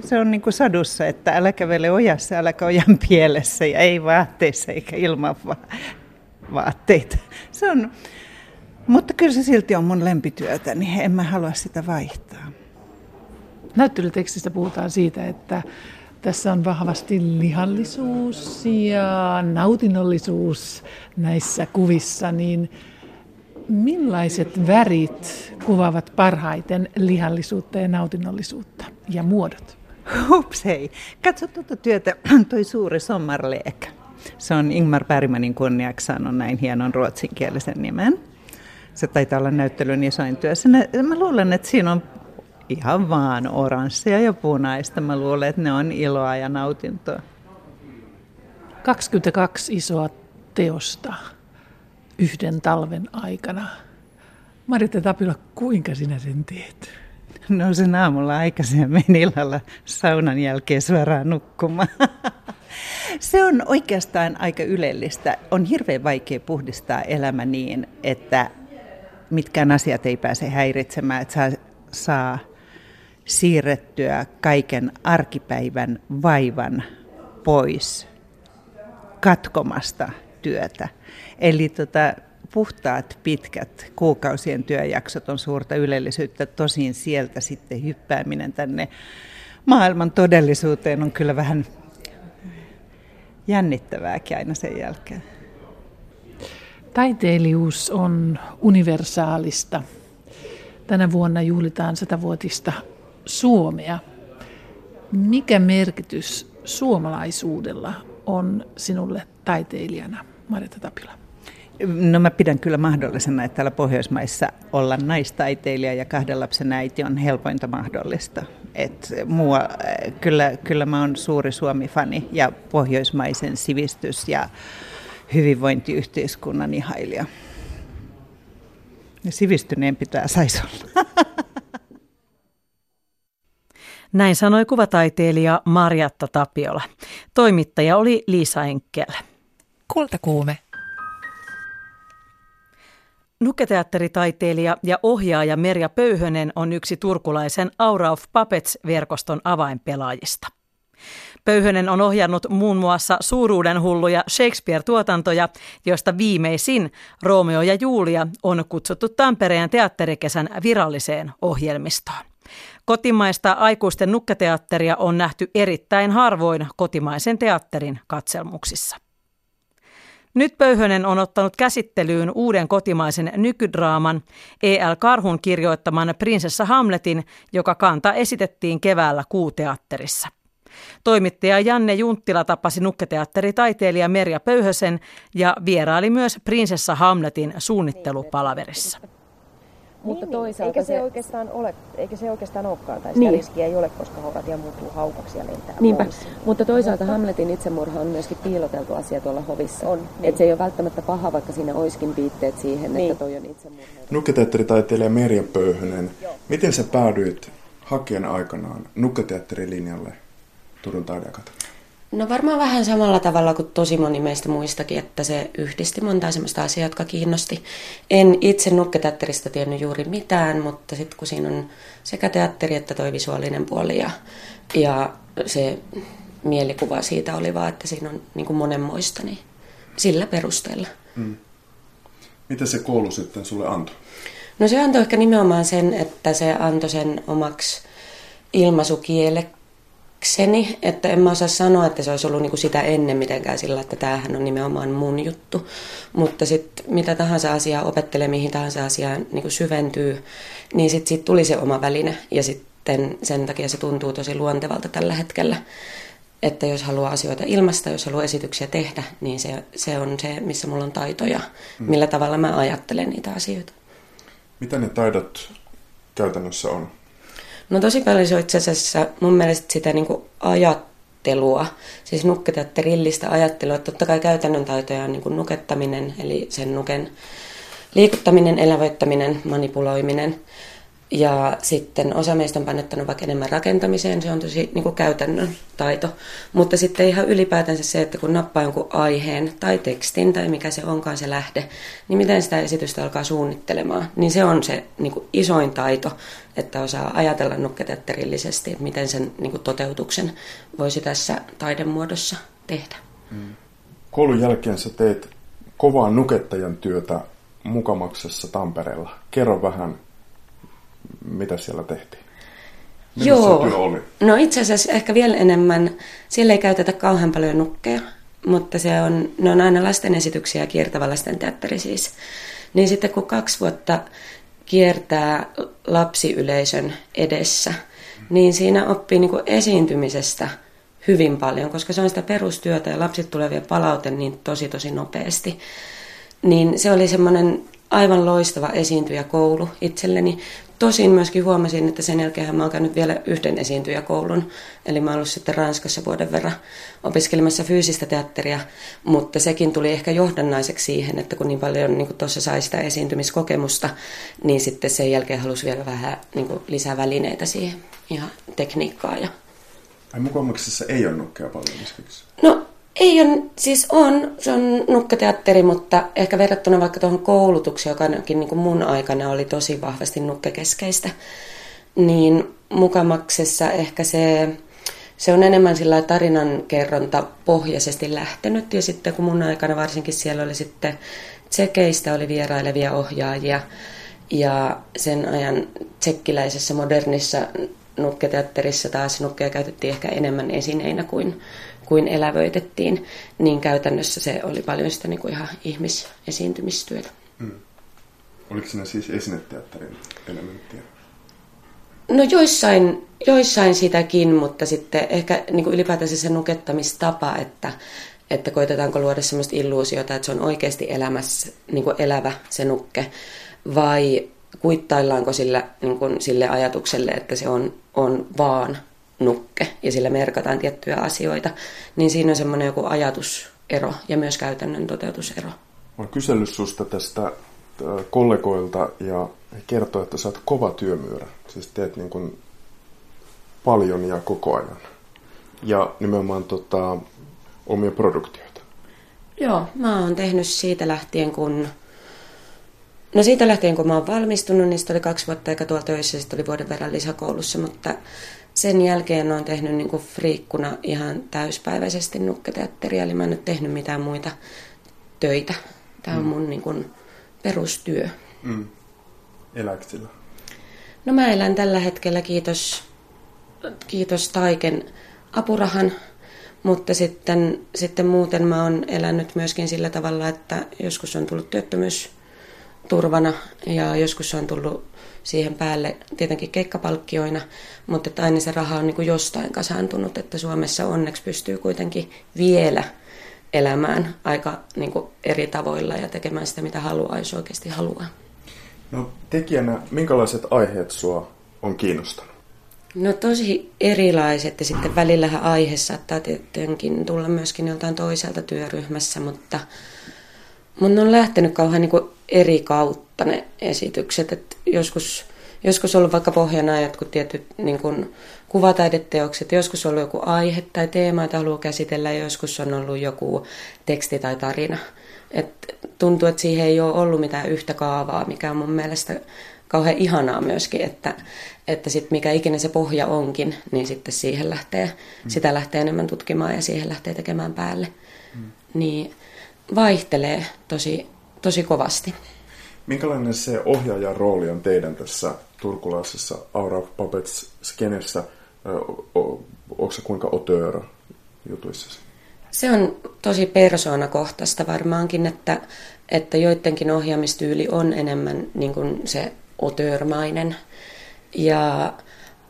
Speaker 3: se on niin kuin sadussa, että älä kävele ojassa, älä ojan pielessä ja ei vaatteissa eikä ilman va- vaatteita. Se on, mutta kyllä se silti on mun lempityötä, niin en mä halua sitä vaihtaa.
Speaker 4: Näyttelytekstissä puhutaan siitä, että tässä on vahvasti lihallisuus ja nautinnollisuus näissä kuvissa, niin millaiset värit kuvaavat parhaiten lihallisuutta ja nautinnollisuutta ja muodot?
Speaker 3: Hups, hei. Katso tuota työtä, [CLEARS THROAT] toi suuri sommarleek. Se on Ingmar Bergmanin kunniaksi saanut näin hienon ruotsinkielisen nimen. Se taitaa olla näyttelyn isoin työ. Mä luulen, että siinä on ihan vaan oranssia ja punaista. Mä luulen, että ne on iloa ja nautintoa.
Speaker 4: 22 isoa teosta yhden talven aikana. Marita Tapila, kuinka sinä sen teet?
Speaker 3: Nousen aamulla aikaisemmin [LAUGHS] illalla saunan jälkeen suoraan nukkumaan. [LAUGHS] Se on oikeastaan aika ylellistä. On hirveän vaikea puhdistaa elämä niin, että mitkään asiat ei pääse häiritsemään, että saa, saa siirrettyä kaiken arkipäivän vaivan pois katkomasta työtä. Eli tota, puhtaat, pitkät kuukausien työjaksot on suurta ylellisyyttä. Tosin sieltä sitten hyppääminen tänne maailman todellisuuteen on kyllä vähän jännittävääkin aina sen jälkeen.
Speaker 4: Taiteilijuus on universaalista. Tänä vuonna juhlitaan satavuotista Suomea. Mikä merkitys suomalaisuudella on sinulle taiteilijana, Marita Tapila?
Speaker 3: No mä pidän kyllä mahdollisena, että täällä Pohjoismaissa olla naistaiteilija ja kahden lapsen äiti on helpointa mahdollista. Et mua, kyllä, kyllä mä oon suuri Suomi-fani ja pohjoismaisen sivistys- ja hyvinvointiyhteiskunnan ihailija. Ja sivistyneen pitää saisi olla. [LAUGHS]
Speaker 1: Näin sanoi kuvataiteilija Marjatta Tapiola. Toimittaja oli Liisa Enkel.
Speaker 5: Kultakuume.
Speaker 1: Nukketeatteritaiteilija ja ohjaaja Merja Pöyhönen on yksi turkulaisen Aura of Puppets-verkoston avainpelaajista. Pöyhönen on ohjannut muun muassa suuruuden hulluja Shakespeare-tuotantoja, joista viimeisin Romeo ja Julia on kutsuttu Tampereen teatterikesän viralliseen ohjelmistoon. Kotimaista aikuisten nukketeatteria on nähty erittäin harvoin kotimaisen teatterin katselmuksissa. Nyt Pöyhönen on ottanut käsittelyyn uuden kotimaisen nykydraaman E.L. Karhun kirjoittaman Prinsessa Hamletin, joka kanta esitettiin keväällä kuuteatterissa. Toimittaja Janne Junttila tapasi nukketeatteritaiteilija Merja Pöyhösen ja vieraili myös Prinsessa Hamletin suunnittelupalaverissa.
Speaker 6: Mutta niin, toisaalta eikä se, se, oikeastaan ole, eikä se oikeastaan olekaan, tai sitä niin. riskiä ei ole, koska horatia muuttuu haukaksi ja lentää
Speaker 7: Niinpä. Pois. Mutta toisaalta Mutta... Hamletin itsemurha on myöskin piiloteltu asia tuolla hovissa. On. Niin. Että se ei ole välttämättä paha, vaikka siinä olisikin viitteet siihen, niin. että toi on itsemurha.
Speaker 8: Nukketeatteritaiteilija Merja Pöyhönen, miten sä päädyit hakijan aikanaan nukketeatterilinjalle Turun taideakatemiaan?
Speaker 7: No varmaan vähän samalla tavalla kuin tosi moni meistä muistakin, että se yhdisti monta sellaista asiaa, jotka kiinnosti. En itse nukketeatterista tiennyt juuri mitään, mutta sitten kun siinä on sekä teatteri että toi visuaalinen puoli ja, ja se mielikuva siitä oli vaan, että siinä on niin kuin monenmoista, niin sillä perusteella. Mm.
Speaker 8: Mitä se koulu sitten sulle antoi?
Speaker 7: No se antoi ehkä nimenomaan sen, että se antoi sen omaksi ilmaisukieleksi kseni, että en mä osaa sanoa, että se olisi ollut niinku sitä ennen mitenkään sillä, että tämähän on nimenomaan mun juttu. Mutta sitten mitä tahansa asiaa opettelee, mihin tahansa asiaan niinku syventyy, niin sitten sit tuli se oma väline ja sitten sen takia se tuntuu tosi luontevalta tällä hetkellä. Että jos haluaa asioita ilmasta, jos haluaa esityksiä tehdä, niin se, se on se, missä mulla on taitoja, mm. millä tavalla mä ajattelen niitä asioita.
Speaker 8: Mitä ne taidot käytännössä on?
Speaker 7: No tosi paljon se itse asiassa mun mielestä sitä niin kuin ajattelua, siis nukketeatterillista ajattelua. Totta kai käytännön taitoja on niin kuin nukettaminen, eli sen nuken liikuttaminen, elävöittäminen, manipuloiminen – ja sitten osa meistä on painottanut vaikka enemmän rakentamiseen, se on tosi niin kuin käytännön taito. Mutta sitten ihan ylipäätänsä se, että kun nappaa jonkun aiheen tai tekstin tai mikä se onkaan se lähde, niin miten sitä esitystä alkaa suunnittelemaan. Niin se on se niin kuin isoin taito, että osaa ajatella nukketeatterillisesti, että miten sen niin kuin toteutuksen voisi tässä taidemuodossa tehdä. Mm.
Speaker 8: Koulun jälkeen sä teet kovaa nukettajan työtä Mukamaksessa Tampereella. Kerro vähän mitä siellä tehtiin? Millaista Joo. se työ oli?
Speaker 7: No itse asiassa ehkä vielä enemmän. Siellä ei käytetä kauhean paljon nukkeja, mutta se on, ne on aina lasten esityksiä ja kiertävä lasten teatteri siis. Niin sitten kun kaksi vuotta kiertää lapsiyleisön edessä, niin siinä oppii niin kuin esiintymisestä hyvin paljon, koska se on sitä perustyötä ja lapsit tulee vielä palaute niin tosi tosi nopeasti. Niin se oli semmoinen aivan loistava esiintyjäkoulu itselleni. Tosin myöskin huomasin, että sen jälkeen mä oon käynyt vielä yhden esiintyjäkoulun. Eli mä oon ollut sitten Ranskassa vuoden verran opiskelemassa fyysistä teatteria, mutta sekin tuli ehkä johdannaiseksi siihen, että kun niin paljon niin tuossa sai sitä esiintymiskokemusta, niin sitten sen jälkeen halusi vielä vähän niin kuin lisää välineitä siihen ja tekniikkaa. Ja...
Speaker 8: Ai mukamuksessa ei ole nukkea paljon
Speaker 7: No ei on, siis on, se on nukketeatteri, mutta ehkä verrattuna vaikka tuohon koulutukseen, joka ainakin niin kuin mun aikana oli tosi vahvasti nukkekeskeistä, niin mukamaksessa ehkä se, se on enemmän sillä tarinankerronta pohjaisesti lähtenyt. Ja sitten kun mun aikana varsinkin siellä oli sitten tsekeistä oli vierailevia ohjaajia, ja sen ajan tsekkiläisessä modernissa nukketeatterissa taas nukkeja käytettiin ehkä enemmän esineinä kuin kuin elävöitettiin, niin käytännössä se oli paljon sitä niin kuin ihan ihmisesiintymistyötä. Hmm.
Speaker 8: Oliko siinä siis esineteatterin elementtiä?
Speaker 7: No joissain, joissain sitäkin, mutta sitten ehkä niin kuin ylipäätänsä se nukettamistapa, että, että koitetaanko luoda sellaista illuusiota, että se on oikeasti elämässä, niin kuin elävä se nukke, vai kuittaillaanko sillä, niin kuin, sille ajatukselle, että se on, on vaan nukke ja sillä merkataan tiettyjä asioita, niin siinä on semmoinen joku ajatusero ja myös käytännön toteutusero.
Speaker 8: Olen kysellyt susta tästä kollegoilta ja he kertoo, että sä oot kova työmyyrä. Siis teet niin kuin paljon ja koko ajan. Ja nimenomaan tota, omia produktioita.
Speaker 7: Joo, mä oon tehnyt siitä lähtien, kun... No siitä lähtien, kun mä oon valmistunut, niin oli kaksi vuotta eikä tuolla töissä, sitten oli vuoden verran lisäkoulussa, mutta sen jälkeen olen tehnyt niin kuin friikkuna ihan täyspäiväisesti nukketeatteria, eli mä en ole tehnyt mitään muita töitä. Tämä on mm. mun niin kuin, perustyö. Mm.
Speaker 8: Elääkö sillä?
Speaker 7: No mä elän tällä hetkellä, kiitos, kiitos Taiken apurahan, mutta sitten, sitten muuten mä oon elänyt myöskin sillä tavalla, että joskus on tullut työttömyys turvana ja joskus on tullut siihen päälle tietenkin keikkapalkkioina, mutta että aina se raha on niin kuin jostain kasaantunut, että Suomessa onneksi pystyy kuitenkin vielä elämään aika niin kuin eri tavoilla ja tekemään sitä, mitä haluaa, jos oikeasti haluaa.
Speaker 8: No tekijänä, minkälaiset aiheet sua on kiinnostanut?
Speaker 7: No tosi erilaiset ja sitten välillähän aihe saattaa tietenkin tulla myöskin joltain toiselta työryhmässä, mutta mun on lähtenyt kauhean niin eri kautta ne esitykset. Et joskus, joskus on ollut vaikka pohjana jotkut tietyt niin kuin kuvataideteokset, joskus on ollut joku aihe tai teema, jota haluaa käsitellä, ja joskus on ollut joku teksti tai tarina. Et tuntuu, että siihen ei ole ollut mitään yhtä kaavaa, mikä on mun mielestä kauhean ihanaa myöskin, että, että sit mikä ikinä se pohja onkin, niin sitten siihen lähtee, mm. sitä lähtee enemmän tutkimaan ja siihen lähtee tekemään päälle. Mm. Niin vaihtelee tosi, tosi kovasti.
Speaker 8: Minkälainen se ohjaajan rooli on teidän tässä turkulaisessa Aura Puppets-skenessä? Onko se kuinka otöörä jutuissa?
Speaker 7: Se on tosi persoonakohtaista varmaankin, että, että joidenkin ohjaamistyyli on enemmän niin kuin se otörmainen. Ja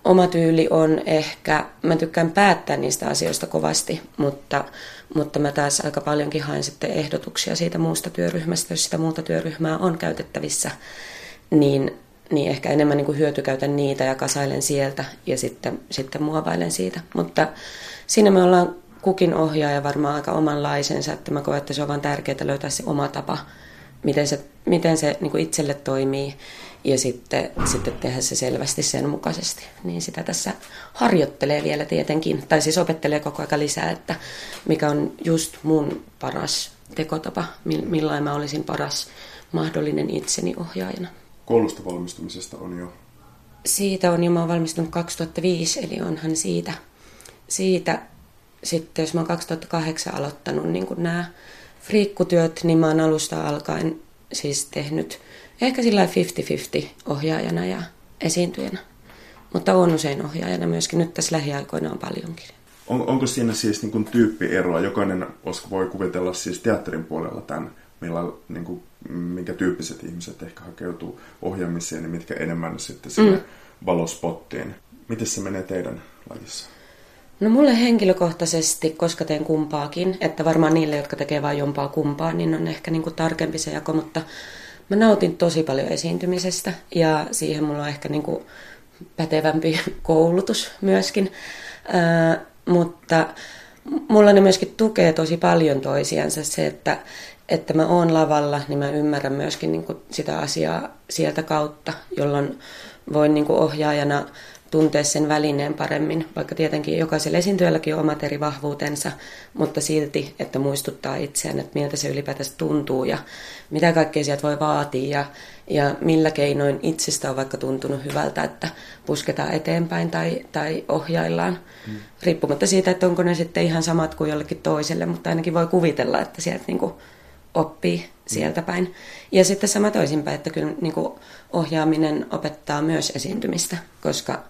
Speaker 7: oma tyyli on ehkä, mä tykkään päättää niistä asioista kovasti, mutta, mutta mä taas aika paljonkin haen sitten ehdotuksia siitä muusta työryhmästä, jos sitä muuta työryhmää on käytettävissä, niin, niin ehkä enemmän niin kuin hyötykäytän niitä ja kasailen sieltä ja sitten, sitten muovailen siitä. Mutta siinä me ollaan kukin ohjaaja varmaan aika omanlaisensa, että mä koen, että se on vaan tärkeää löytää se oma tapa, miten se, miten se niin kuin itselle toimii ja sitten, sitten tehdä se selvästi sen mukaisesti. Niin sitä tässä harjoittelee vielä tietenkin, tai siis opettelee koko ajan lisää, että mikä on just mun paras tekotapa, millainen mä olisin paras mahdollinen itseni ohjaajana.
Speaker 8: Koulusta valmistumisesta on jo?
Speaker 7: Siitä on jo, mä oon valmistunut 2005, eli onhan siitä, siitä sitten, jos mä oon 2008 aloittanut niin nämä friikkutyöt, niin mä oon alusta alkaen siis tehnyt ehkä sillä 50-50 ohjaajana ja esiintyjänä. Mutta on usein ohjaajana myöskin. Nyt tässä lähiaikoina on paljonkin.
Speaker 8: On, onko siinä siis niin kuin tyyppieroa? Jokainen voi kuvitella siis teatterin puolella tämän, millä, niin kuin, minkä tyyppiset ihmiset ehkä hakeutuu ohjaamiseen ja mitkä enemmän sitten sinne mm. valospottiin. Miten se menee teidän lajissa?
Speaker 7: No mulle henkilökohtaisesti, koska teen kumpaakin, että varmaan niille, jotka tekee vain jompaa kumpaa, niin on ehkä niin kuin tarkempi se jako, mutta mä nautin tosi paljon esiintymisestä ja siihen mulla on ehkä niin kuin pätevämpi [LAUGHS] koulutus myöskin. Ää, mutta mulla ne myöskin tukee tosi paljon toisiansa se, että, että mä oon lavalla, niin mä ymmärrän myöskin niin kuin sitä asiaa sieltä kautta, jolloin voin niin kuin ohjaajana tuntea sen välineen paremmin, vaikka tietenkin jokaisella esiintyjälläkin on omat eri vahvuutensa, mutta silti, että muistuttaa itseään, että miltä se ylipäätänsä tuntuu ja mitä kaikkea sieltä voi vaatia ja, ja millä keinoin itsestä on vaikka tuntunut hyvältä, että pusketaan eteenpäin tai, tai ohjaillaan. Hmm. Riippumatta siitä, että onko ne sitten ihan samat kuin jollekin toiselle, mutta ainakin voi kuvitella, että sieltä niin kuin oppii sieltä päin. Ja sitten sama toisinpäin, että kyllä niin kuin ohjaaminen opettaa myös esiintymistä, koska,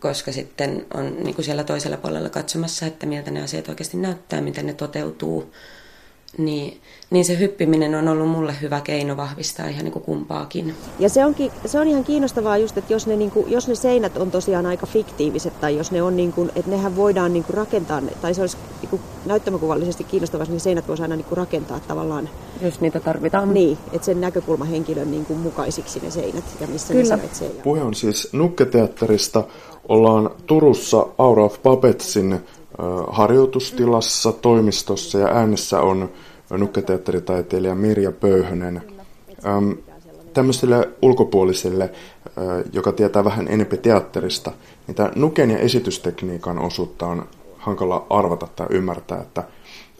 Speaker 7: koska sitten on niin kuin siellä toisella puolella katsomassa, että miltä ne asiat oikeasti näyttää, miten ne toteutuu. Niin, niin se hyppiminen on ollut mulle hyvä keino vahvistaa ihan niin kuin kumpaakin.
Speaker 6: Ja se, onkin, se on ihan kiinnostavaa just, että jos ne, niin kuin, jos ne seinät on tosiaan aika fiktiiviset tai jos ne on niin kuin, että nehän voidaan niin kuin rakentaa, tai se olisi niin kuin näyttämäkuvallisesti kiinnostavaa, niin seinät voisi aina niin kuin rakentaa tavallaan.
Speaker 7: Jos niitä tarvitaan.
Speaker 6: Niin, että sen näkökulmahenkilön niin kuin mukaisiksi ne seinät ja missä Kyllä. ne sijaitsee.
Speaker 8: Puhe on siis Nukketeatterista. Ollaan Turussa Aura of Puppetsin harjoitustilassa, toimistossa ja äänessä on nukketeatteritaiteilija Mirja Pöyhönen. Ähm, tämmöiselle ulkopuoliselle, äh, joka tietää vähän enemmän teatterista, niin tämä nuken ja esitystekniikan osuutta on hankala arvata tai ymmärtää, että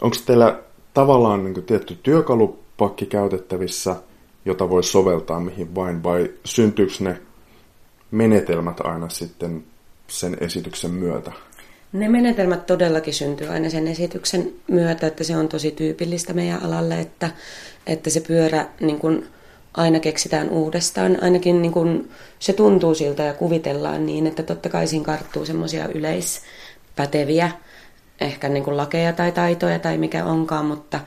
Speaker 8: onko teillä tavallaan niin tietty työkalupakki käytettävissä, jota voi soveltaa mihin vain, vai syntyykö ne menetelmät aina sitten sen esityksen myötä?
Speaker 7: Ne menetelmät todellakin syntyy aina sen esityksen myötä, että se on tosi tyypillistä meidän alalle, että, että se pyörä niin kuin aina keksitään uudestaan. Ainakin niin kuin se tuntuu siltä ja kuvitellaan niin, että totta kai siinä karttuu semmoisia yleispäteviä, ehkä niin kuin lakeja tai taitoja tai mikä onkaan, mutta,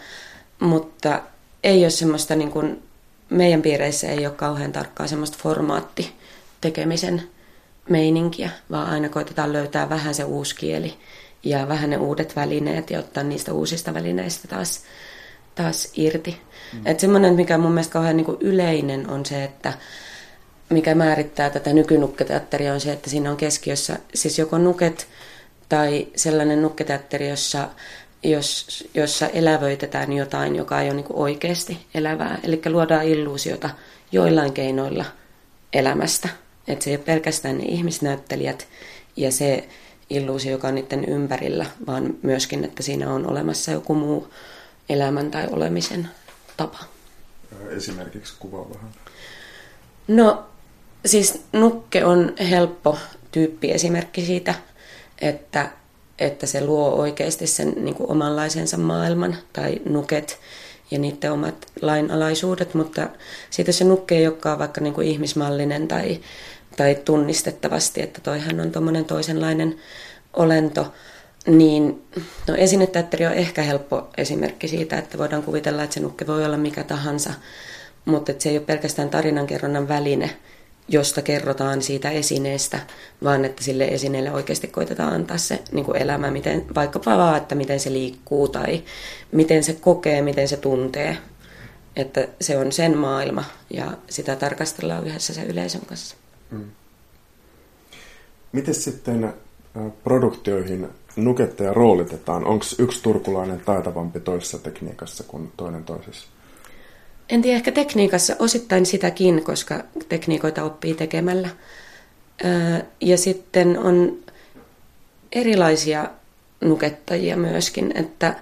Speaker 7: mutta ei ole semmoista niin kuin meidän piireissä ei ole kauhean tarkkaa semmoista formaatti tekemisen meininkiä, vaan aina koitetaan löytää vähän se uusi kieli ja vähän ne uudet välineet ja ottaa niistä uusista välineistä taas, taas irti. Mm. Että semmoinen, mikä mun mielestä kauhean niin kuin yleinen on se, että mikä määrittää tätä nykynukketeatteria on se, että siinä on keskiössä siis joko nuket tai sellainen nukketeatteri, jossa, jos, jossa elävöitetään jotain, joka ei ole niin oikeasti elävää. Eli luodaan illuusiota joillain keinoilla elämästä. Että se ei ole pelkästään ne ihmisnäyttelijät ja se illuusio, joka on niiden ympärillä, vaan myöskin, että siinä on olemassa joku muu elämän tai olemisen tapa.
Speaker 8: Esimerkiksi kuvaa vähän.
Speaker 7: No, siis nukke on helppo tyyppi esimerkki siitä, että, että se luo oikeasti sen niin kuin omanlaisensa maailman tai nuket ja niiden omat lainalaisuudet, mutta siitä se nukke ei olekaan vaikka niin kuin ihmismallinen tai, tai tunnistettavasti, että toihan on tuommoinen toisenlainen olento, niin no esineteatteri on ehkä helppo esimerkki siitä, että voidaan kuvitella, että se nukke voi olla mikä tahansa, mutta että se ei ole pelkästään tarinankerronnan väline, josta kerrotaan siitä esineestä, vaan että sille esineelle oikeasti koitetaan antaa se niin kuin elämä, miten, vaikkapa vaan, että miten se liikkuu tai miten se kokee, miten se tuntee. Että se on sen maailma ja sitä tarkastellaan yhdessä sen yleisön kanssa. Mm.
Speaker 8: Miten sitten produktioihin nukettaja roolitetaan? Onko yksi turkulainen taitavampi toisessa tekniikassa kuin toinen toisessa?
Speaker 7: En tiedä, ehkä tekniikassa osittain sitäkin, koska tekniikoita oppii tekemällä. Ja sitten on erilaisia nukettajia myöskin, että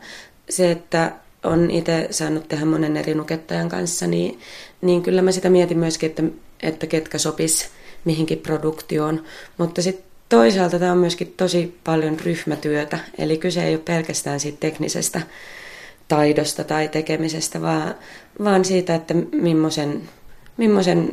Speaker 7: se, että on itse saanut tehdä monen eri nukettajan kanssa, niin, niin kyllä mä sitä mietin myöskin, että, että ketkä sopis mihinkin produktioon. Mutta sitten toisaalta tämä on myöskin tosi paljon ryhmätyötä, eli kyse ei ole pelkästään siitä teknisestä taidosta tai tekemisestä, vaan, vaan siitä, että millaisen, millaisen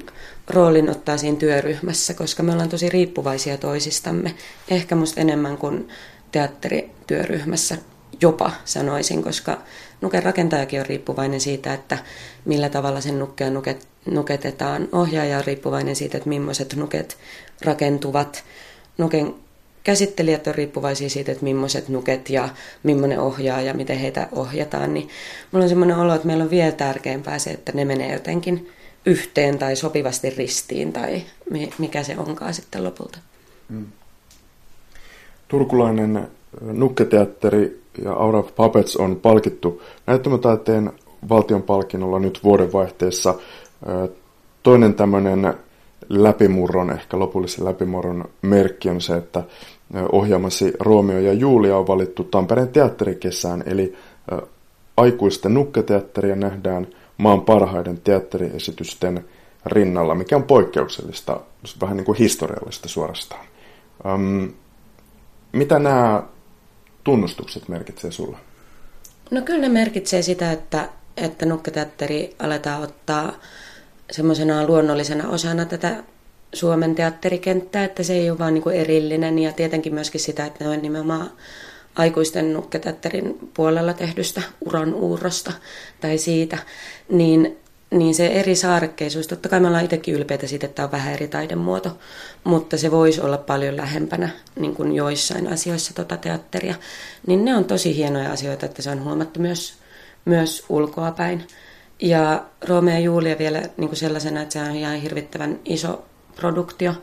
Speaker 7: roolin ottaa siinä työryhmässä, koska me ollaan tosi riippuvaisia toisistamme. Ehkä musta enemmän kuin teatterityöryhmässä jopa sanoisin, koska nuken rakentajakin on riippuvainen siitä, että millä tavalla sen nukkea nuket, nuketetaan. Ohjaaja on riippuvainen siitä, että millaiset nuket rakentuvat. Nuken käsittelijät on riippuvaisia siitä, että millaiset nuket ja millainen ohjaa ja miten heitä ohjataan, niin mulla on semmoinen olo, että meillä on vielä tärkeämpää se, että ne menee jotenkin yhteen tai sopivasti ristiin tai mikä se onkaan sitten lopulta. Mm.
Speaker 8: Turkulainen nukketeatteri ja Aura of Puppets on palkittu näyttämötaiteen valtion palkinnolla nyt vuodenvaihteessa. Toinen tämmöinen läpimurron, ehkä lopullisen läpimurron merkki on se, että ohjaamasi Romeo ja Julia on valittu Tampereen teatterikesään, eli aikuisten nukketeatteria nähdään maan parhaiden teatteriesitysten rinnalla, mikä on poikkeuksellista, vähän niin kuin historiallista suorastaan. Um, mitä nämä tunnustukset merkitsee sulla?
Speaker 7: No kyllä ne merkitsee sitä, että, että nukketeatteri aletaan ottaa semmoisena luonnollisena osana tätä Suomen teatterikenttää, että se ei ole vaan niin kuin erillinen ja tietenkin myöskin sitä, että ne on nimenomaan aikuisten nukketeatterin puolella tehdystä uran uurrosta tai siitä, niin, niin se eri saarekkeisuus, totta kai me ollaan itsekin ylpeitä siitä, että tämä on vähän eri taidemuoto, mutta se voisi olla paljon lähempänä niin kuin joissain asioissa tota teatteria, niin ne on tosi hienoja asioita, että se on huomattu myös, myös ulkoa päin. Ja Romeo ja Julia vielä niin kuin sellaisena, että se on ihan hirvittävän iso produktio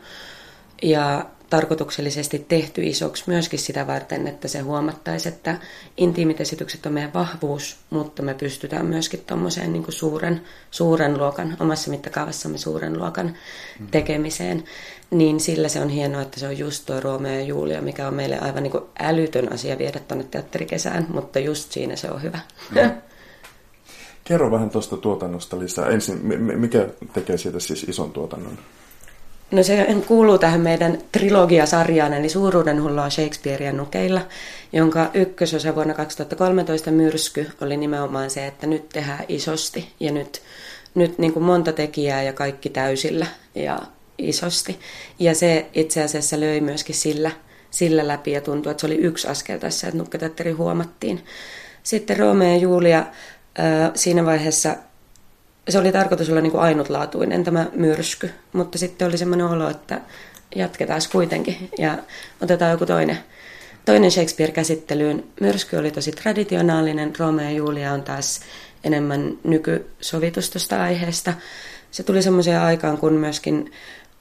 Speaker 7: ja tarkoituksellisesti tehty isoksi myöskin sitä varten, että se huomattaisi, että intiimit esitykset on meidän vahvuus, mutta me pystytään myöskin tuommoiseen niin suuren, suuren luokan, omassa mittakaavassamme suuren luokan mm. tekemiseen, niin sillä se on hienoa, että se on just tuo Romeo ja Julia, mikä on meille aivan niin älytön asia viedä tuonne teatterikesään, mutta just siinä se on hyvä. Mm.
Speaker 8: Kerro vähän tuosta tuotannosta lisää. Ensin, mikä tekee siitä siis ison tuotannon?
Speaker 7: No se kuuluu tähän meidän trilogiasarjaan, eli Suuruuden hullua Shakespearea nukeilla, jonka ykkösosa vuonna 2013 myrsky oli nimenomaan se, että nyt tehdään isosti ja nyt, nyt niin kuin monta tekijää ja kaikki täysillä ja isosti. Ja se itse asiassa löi myöskin sillä, sillä läpi ja tuntui, että se oli yksi askel tässä, että nukketeatteri huomattiin. Sitten Romeo ja Julia siinä vaiheessa se oli tarkoitus olla niin kuin ainutlaatuinen tämä myrsky, mutta sitten oli semmoinen olo, että jatketaan kuitenkin ja otetaan joku toinen, toinen Shakespeare käsittelyyn. Myrsky oli tosi traditionaalinen, Romeo ja Julia on taas enemmän nykysovitusta tuosta aiheesta. Se tuli semmoiseen aikaan, kun myöskin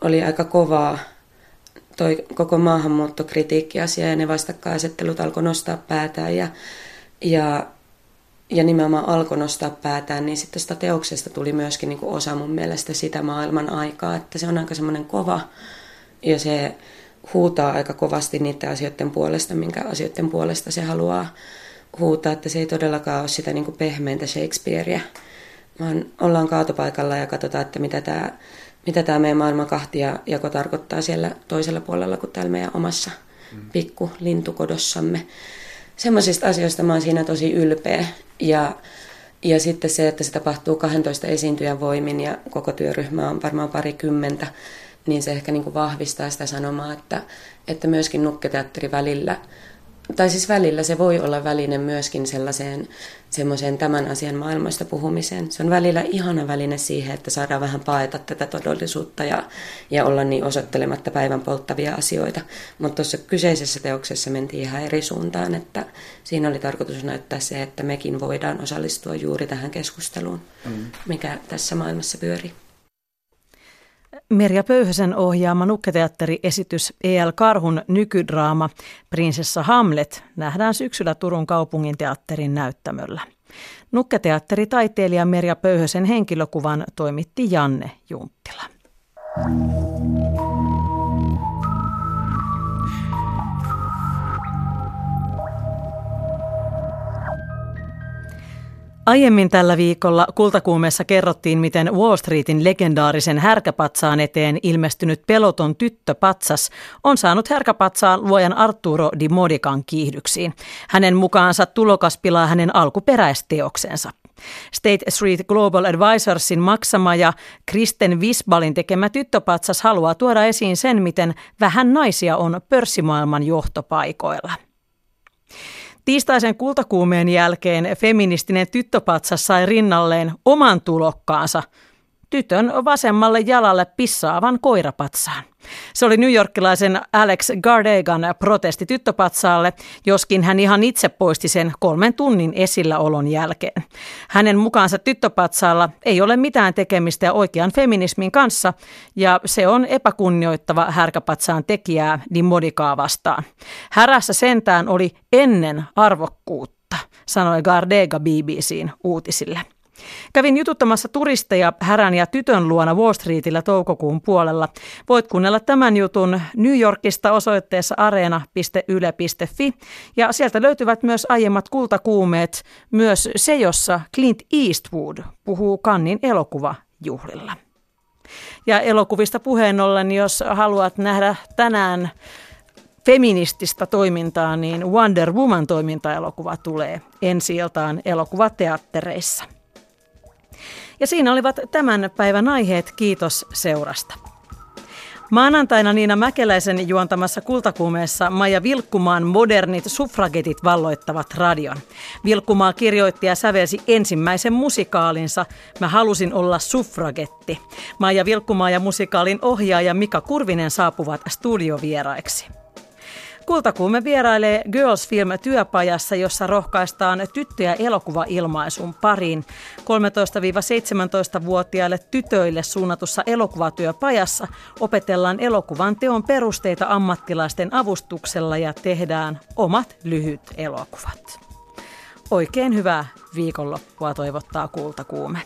Speaker 7: oli aika kovaa toi koko maahanmuuttokritiikkiasia ja ne vastakkainasettelut alkoi nostaa päätään ja, ja, ja nimenomaan alkoi nostaa päätään, niin sitten tästä teoksesta tuli myöskin niin kuin osa mun mielestä sitä maailman aikaa, että se on aika semmoinen kova ja se huutaa aika kovasti niiden asioiden puolesta, minkä asioiden puolesta se haluaa huutaa, että se ei todellakaan ole sitä niin kuin pehmeintä Shakespearea, vaan ollaan kaatopaikalla ja katsotaan, että mitä tämä mitä tämä meidän maailman kahtia jako tarkoittaa siellä toisella puolella kuin täällä meidän omassa mm. pikku lintukodossamme. Semmoisista asioista mä oon siinä tosi ylpeä. Ja, ja sitten se, että se tapahtuu 12 esiintyjän voimin ja koko työryhmä on varmaan parikymmentä, niin se ehkä niin kuin vahvistaa sitä sanomaa, että, että myöskin nukketeatteri välillä – tai siis välillä se voi olla väline myöskin sellaiseen semmoiseen tämän asian maailmasta puhumiseen. Se on välillä ihana väline siihen, että saadaan vähän paeta tätä todellisuutta ja, ja olla niin osoittelematta päivän polttavia asioita. Mutta tuossa kyseisessä teoksessa mentiin ihan eri suuntaan, että siinä oli tarkoitus näyttää se, että mekin voidaan osallistua juuri tähän keskusteluun, mm. mikä tässä maailmassa pyörii.
Speaker 9: Merja Pöyhösen ohjaama nukketeatteriesitys E.L. Karhun nykydraama Prinsessa Hamlet nähdään syksyllä Turun kaupungin teatterin näyttämöllä. Nukketeatteritaiteilija Merja Pöyhösen henkilökuvan toimitti Janne Junttila. Aiemmin tällä viikolla kultakuumeessa kerrottiin, miten Wall Streetin legendaarisen härkäpatsaan eteen ilmestynyt peloton tyttöpatsas on saanut härkäpatsaan luojan Arturo Di Modican kiihdyksiin. Hänen mukaansa tulokas pilaa hänen alkuperäisteoksensa. State Street Global Advisorsin maksama ja Kristen Visbalin tekemä tyttöpatsas haluaa tuoda esiin sen, miten vähän naisia on pörssimaailman johtopaikoilla. Tiistaisen kultakuumeen jälkeen feministinen tyttöpatsas sai rinnalleen oman tulokkaansa, tytön vasemmalle jalalle pissaavan koirapatsaan. Se oli newyorkilaisen Alex Gardegan protesti tyttöpatsaalle, joskin hän ihan itse poisti sen kolmen tunnin esilläolon jälkeen. Hänen mukaansa tyttöpatsaalla ei ole mitään tekemistä oikean feminismin kanssa, ja se on epäkunnioittava härkäpatsaan tekijää Dimodikaa vastaan. Härässä sentään oli ennen arvokkuutta, sanoi Gardega BBCin uutisille. Kävin jututtamassa turisteja härän ja tytön luona Wall Streetillä toukokuun puolella. Voit kuunnella tämän jutun New Yorkista osoitteessa areena.yle.fi ja sieltä löytyvät myös aiemmat kultakuumeet, myös se, jossa Clint Eastwood puhuu Kannin elokuvajuhlilla. Ja elokuvista puheen ollen, jos haluat nähdä tänään feminististä toimintaa, niin Wonder Woman toimintaelokuva tulee ensi iltaan elokuvateattereissa. Ja siinä olivat tämän päivän aiheet. Kiitos seurasta. Maanantaina Niina Mäkeläisen juontamassa kultakuumeessa Maija Vilkkumaan modernit suffragetit valloittavat radion. Vilkkumaa kirjoitti ja sävelsi ensimmäisen musikaalinsa Mä halusin olla suffragetti. Maija Vilkkumaa ja musikaalin ohjaaja Mika Kurvinen saapuvat studiovieraiksi. Kultakuume vierailee Girls Film-työpajassa, jossa rohkaistaan tyttöjä elokuvailmaisun pariin. 13-17-vuotiaille tytöille suunnatussa elokuvatyöpajassa opetellaan elokuvan teon perusteita ammattilaisten avustuksella ja tehdään omat lyhyt elokuvat. Oikein hyvää viikonloppua toivottaa Kultakuume.